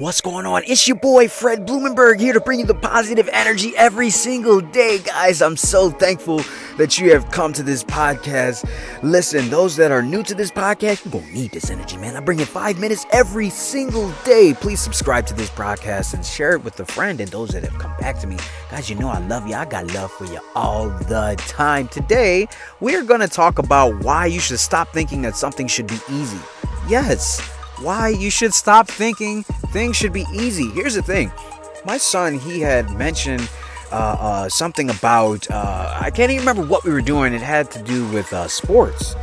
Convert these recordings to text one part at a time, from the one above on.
What's going on? It's your boy Fred Blumenberg here to bring you the positive energy every single day. Guys, I'm so thankful that you have come to this podcast. Listen, those that are new to this podcast, you're gonna need this energy, man. I bring it five minutes every single day. Please subscribe to this podcast and share it with a friend and those that have come back to me. Guys, you know I love you. I got love for you all the time. Today, we're gonna talk about why you should stop thinking that something should be easy. Yes why you should stop thinking things should be easy. Here's the thing my son, he had mentioned uh, uh, something about, uh, I can't even remember what we were doing. It had to do with uh, sports.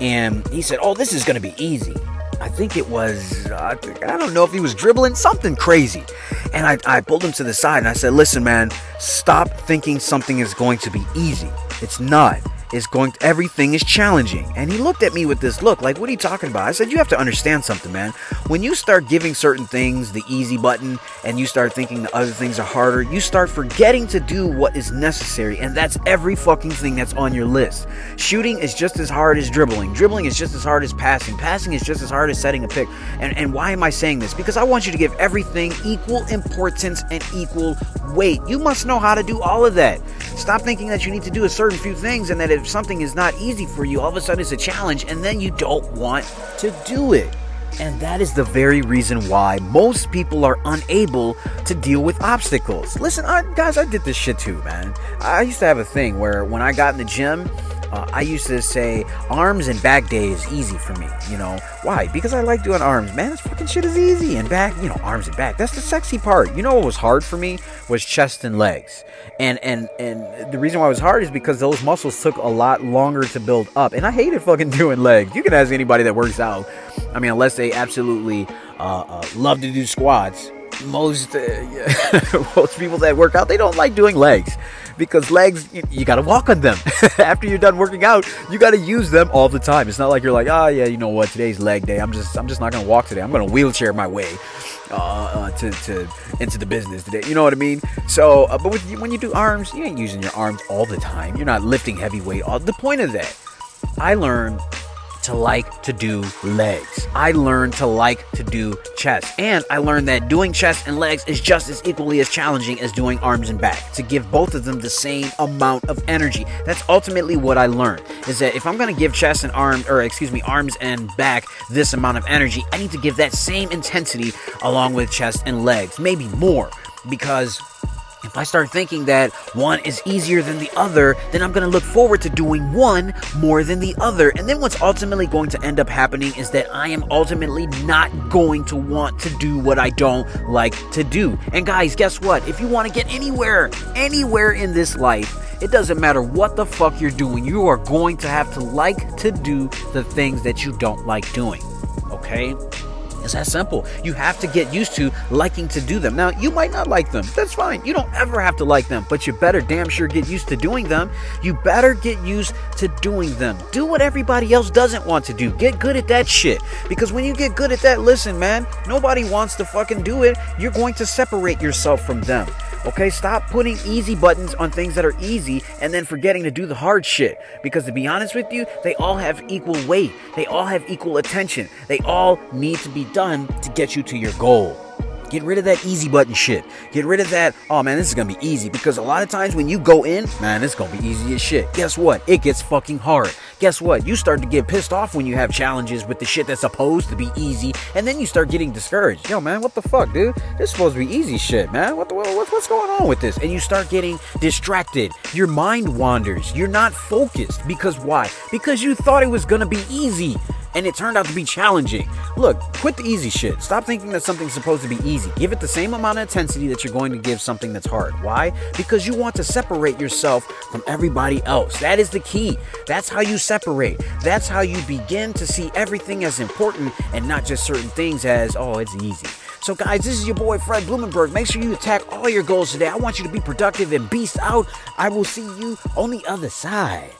And he said, Oh, this is going to be easy. I think it was, I don't know if he was dribbling, something crazy. And I, I pulled him to the side and I said, Listen, man, stop thinking something is going to be easy. It's not is going everything is challenging. And he looked at me with this look like, what are you talking about? I said, you have to understand something, man. When you start giving certain things the easy button and you start thinking the other things are harder, you start forgetting to do what is necessary. And that's every fucking thing that's on your list. Shooting is just as hard as dribbling. Dribbling is just as hard as passing. Passing is just as hard as setting a pick. And, and why am I saying this? Because I want you to give everything equal importance and equal weight. You must know how to do all of that. Stop thinking that you need to do a certain few things and that if something is not easy for you, all of a sudden it's a challenge and then you don't want to do it. And that is the very reason why most people are unable to deal with obstacles. Listen, I, guys, I did this shit too, man. I used to have a thing where when I got in the gym, uh, I used to say arms and back day is easy for me. You know why? Because I like doing arms. Man, this fucking shit is easy. And back, you know, arms and back. That's the sexy part. You know what was hard for me was chest and legs. And and and the reason why it was hard is because those muscles took a lot longer to build up. And I hated fucking doing legs. You can ask anybody that works out. I mean, unless they absolutely uh, uh, love to do squats. Most uh, most people that work out they don't like doing legs because legs you, you got to walk on them. After you're done working out you got to use them all the time. It's not like you're like oh yeah you know what? Today's leg day. I'm just i'm just not gonna walk today. I'm gonna wheelchair my way uh, uh, to, to into the business today. You know what i mean? So uh, but with, when you do arms you ain't using your arms all the time. You're not lifting heavy weight. All the point of that i learned to like to do legs. I learned to like to do chest. And I learned that doing chest and legs is just as equally as challenging as doing arms and back. To give both of them the same amount of energy. That's ultimately what I learned. Is that if I'm gonna give chest and arm or excuse me, arms and back this amount of energy, I need to give that same intensity along with chest and legs. Maybe more. Because if I start thinking that one is easier than the other, then I'm going to look forward to doing one more than the other. And then what's ultimately going to end up happening is that I am ultimately not going to want to do what I don't like to do. And guys, guess what? If you want to get anywhere, anywhere in this life, it doesn't matter what the fuck you're doing, you are going to have to like to do the things that you don't like doing. Okay? It's that simple. You have to get used to liking to do them. Now, you might not like them. That's fine. You don't ever have to like them, but you better damn sure get used to doing them. You better get used to doing them. Do what everybody else doesn't want to do. Get good at that shit. Because when you get good at that, listen, man, nobody wants to fucking do it. You're going to separate yourself from them. Okay, stop putting easy buttons on things that are easy and then forgetting to do the hard shit. Because to be honest with you, they all have equal weight, they all have equal attention, they all need to be done to get you to your goal. Get rid of that easy button shit. Get rid of that, oh man, this is gonna be easy. Because a lot of times when you go in, man, it's gonna be easy as shit. Guess what? It gets fucking hard. Guess what? You start to get pissed off when you have challenges with the shit that's supposed to be easy, and then you start getting discouraged. Yo, man, what the fuck, dude? This is supposed to be easy shit, man. What the what, what's going on with this? And you start getting distracted. Your mind wanders. You're not focused. Because why? Because you thought it was gonna be easy and it turned out to be challenging. Look, quit the easy shit. Stop thinking that something's supposed to be easy. Give it the same amount of intensity that you're going to give something that's hard. Why? Because you want to separate yourself from everybody else. That is the key. That's how you separate. That's how you begin to see everything as important and not just certain things as, oh, it's easy. So, guys, this is your boy Fred Blumenberg. Make sure you attack all your goals today. I want you to be productive and beast out. I will see you on the other side.